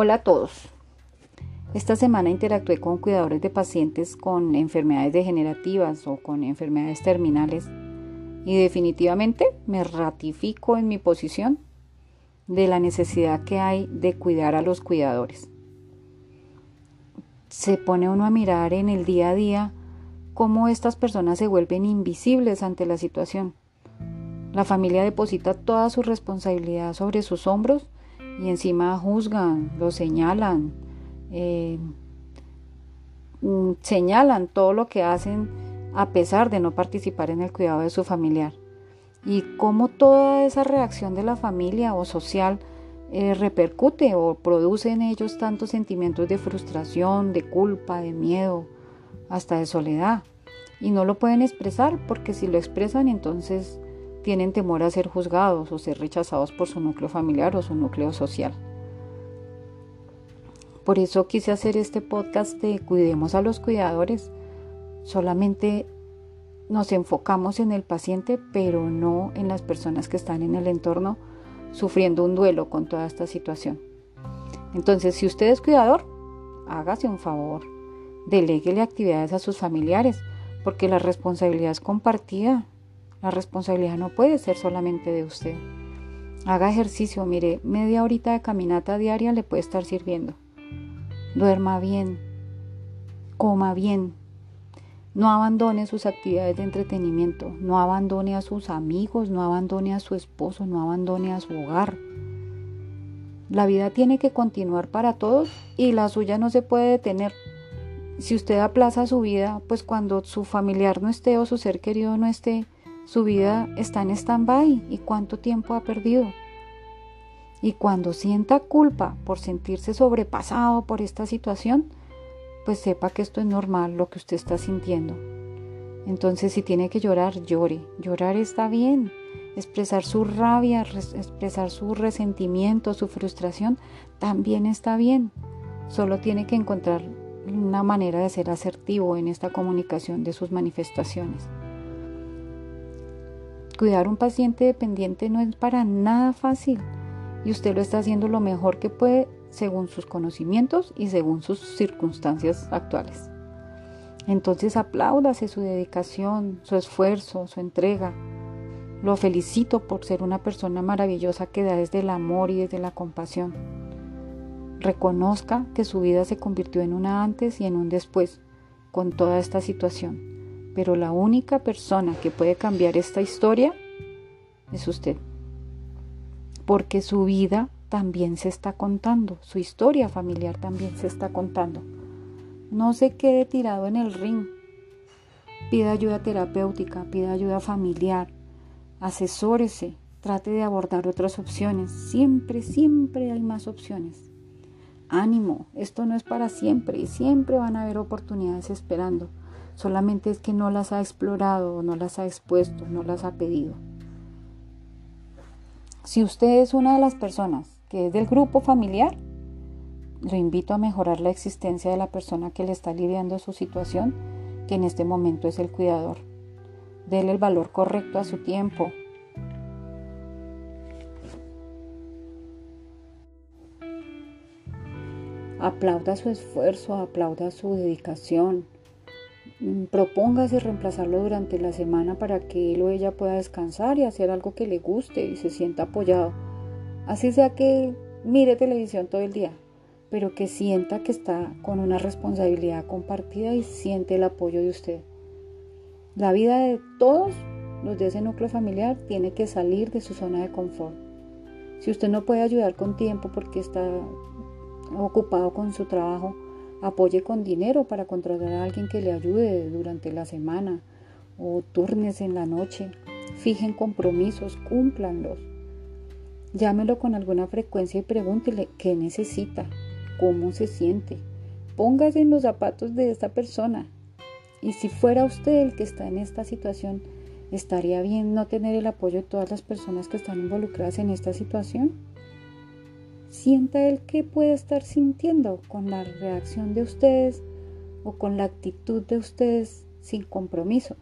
Hola a todos. Esta semana interactué con cuidadores de pacientes con enfermedades degenerativas o con enfermedades terminales y definitivamente me ratifico en mi posición de la necesidad que hay de cuidar a los cuidadores. Se pone uno a mirar en el día a día cómo estas personas se vuelven invisibles ante la situación. La familia deposita toda su responsabilidad sobre sus hombros y encima juzgan, lo señalan, eh, mm, señalan todo lo que hacen a pesar de no participar en el cuidado de su familiar. Y cómo toda esa reacción de la familia o social eh, repercute o produce en ellos tantos sentimientos de frustración, de culpa, de miedo, hasta de soledad. Y no lo pueden expresar porque si lo expresan entonces tienen temor a ser juzgados o ser rechazados por su núcleo familiar o su núcleo social. Por eso quise hacer este podcast de Cuidemos a los cuidadores. Solamente nos enfocamos en el paciente, pero no en las personas que están en el entorno sufriendo un duelo con toda esta situación. Entonces, si usted es cuidador, hágase un favor, deleguele actividades a sus familiares, porque la responsabilidad es compartida la responsabilidad no puede ser solamente de usted. Haga ejercicio, mire, media horita de caminata diaria le puede estar sirviendo. Duerma bien, coma bien, no abandone sus actividades de entretenimiento, no abandone a sus amigos, no abandone a su esposo, no abandone a su hogar. La vida tiene que continuar para todos y la suya no se puede detener. Si usted aplaza su vida, pues cuando su familiar no esté o su ser querido no esté, su vida está en stand-by y cuánto tiempo ha perdido. Y cuando sienta culpa por sentirse sobrepasado por esta situación, pues sepa que esto es normal lo que usted está sintiendo. Entonces si tiene que llorar, llore. Llorar está bien. Expresar su rabia, expresar su resentimiento, su frustración, también está bien. Solo tiene que encontrar una manera de ser asertivo en esta comunicación de sus manifestaciones. Cuidar un paciente dependiente no es para nada fácil y usted lo está haciendo lo mejor que puede según sus conocimientos y según sus circunstancias actuales. Entonces apláudase su dedicación, su esfuerzo, su entrega. Lo felicito por ser una persona maravillosa que da desde el amor y desde la compasión. Reconozca que su vida se convirtió en una antes y en un después con toda esta situación pero la única persona que puede cambiar esta historia es usted. Porque su vida también se está contando, su historia familiar también se está contando. No se quede tirado en el ring. Pida ayuda terapéutica, pida ayuda familiar, asesórese, trate de abordar otras opciones. Siempre, siempre hay más opciones. Ánimo, esto no es para siempre siempre van a haber oportunidades esperando solamente es que no las ha explorado, no las ha expuesto, no las ha pedido. Si usted es una de las personas que es del grupo familiar, lo invito a mejorar la existencia de la persona que le está lidiando su situación, que en este momento es el cuidador. Dele el valor correcto a su tiempo. Aplauda su esfuerzo, aplauda su dedicación, Mm, propóngase reemplazarlo durante la semana para que él o ella pueda descansar y hacer algo que le guste y se sienta apoyado. Así sea que mire televisión todo el día, pero que sienta que está con una responsabilidad compartida y siente el apoyo de usted. La vida de todos los de ese núcleo familiar tiene que salir de su zona de confort. Si usted no puede ayudar con tiempo porque está ocupado con su trabajo, Apoye con dinero para contratar a alguien que le ayude durante la semana o turnes en la noche. Fijen compromisos, cúmplanlos. Llámelo con alguna frecuencia y pregúntele qué necesita, cómo se siente. Póngase en los zapatos de esta persona. Y si fuera usted el que está en esta situación, ¿estaría bien no tener el apoyo de todas las personas que están involucradas en esta situación? Sienta el que puede estar sintiendo con la reacción de ustedes o con la actitud de ustedes sin compromiso.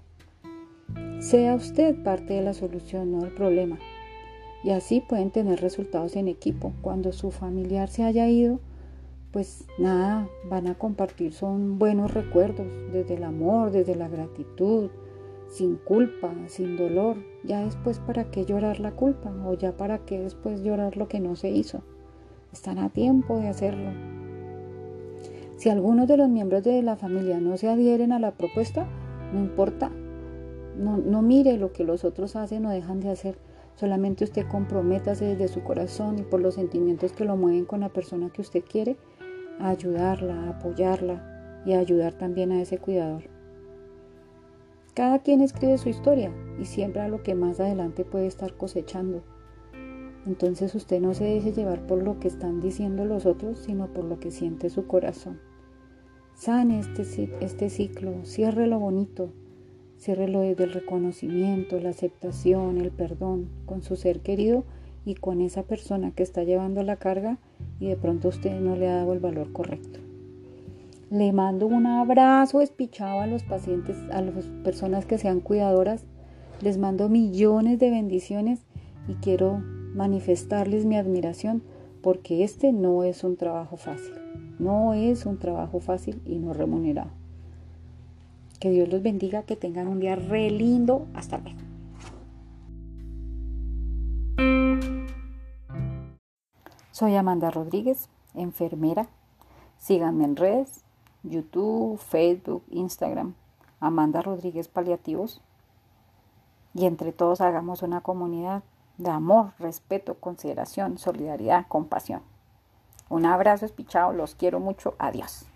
Sea usted parte de la solución, no del problema. Y así pueden tener resultados en equipo. Cuando su familiar se haya ido, pues nada, van a compartir son buenos recuerdos, desde el amor, desde la gratitud, sin culpa, sin dolor. Ya después, ¿para qué llorar la culpa? O ya para qué después llorar lo que no se hizo. Están a tiempo de hacerlo. Si algunos de los miembros de la familia no se adhieren a la propuesta, no importa. No, mire lo que los otros hacen o dejan de hacer. Solamente usted comprométase desde su corazón y por los sentimientos que lo mueven con la persona que usted quiere a ayudarla, a apoyarla y a ayudar también a ese cuidador. Cada quien escribe su historia y siembra lo que más adelante puede estar cosechando. Entonces usted no se deje llevar por lo que están diciendo los otros, sino por lo que siente su corazón. Sane este, este ciclo, cierre lo bonito, ciérrelo desde el reconocimiento, la aceptación, el perdón con su ser querido y con esa persona que está llevando la carga y de pronto usted no le ha dado el valor correcto. Le mando un abrazo espichado a los pacientes, a las personas que sean cuidadoras. Les mando millones de bendiciones y quiero manifestarles mi admiración porque este no es un trabajo fácil. No es un trabajo fácil y no remunerado. Que Dios los bendiga, que tengan un día re lindo. Hasta luego. Soy Amanda Rodríguez, enfermera. Síganme en redes, YouTube, Facebook, Instagram. Amanda Rodríguez Paliativos. Y entre todos hagamos una comunidad de amor, respeto, consideración, solidaridad, compasión. Un abrazo espichado, los quiero mucho, adiós.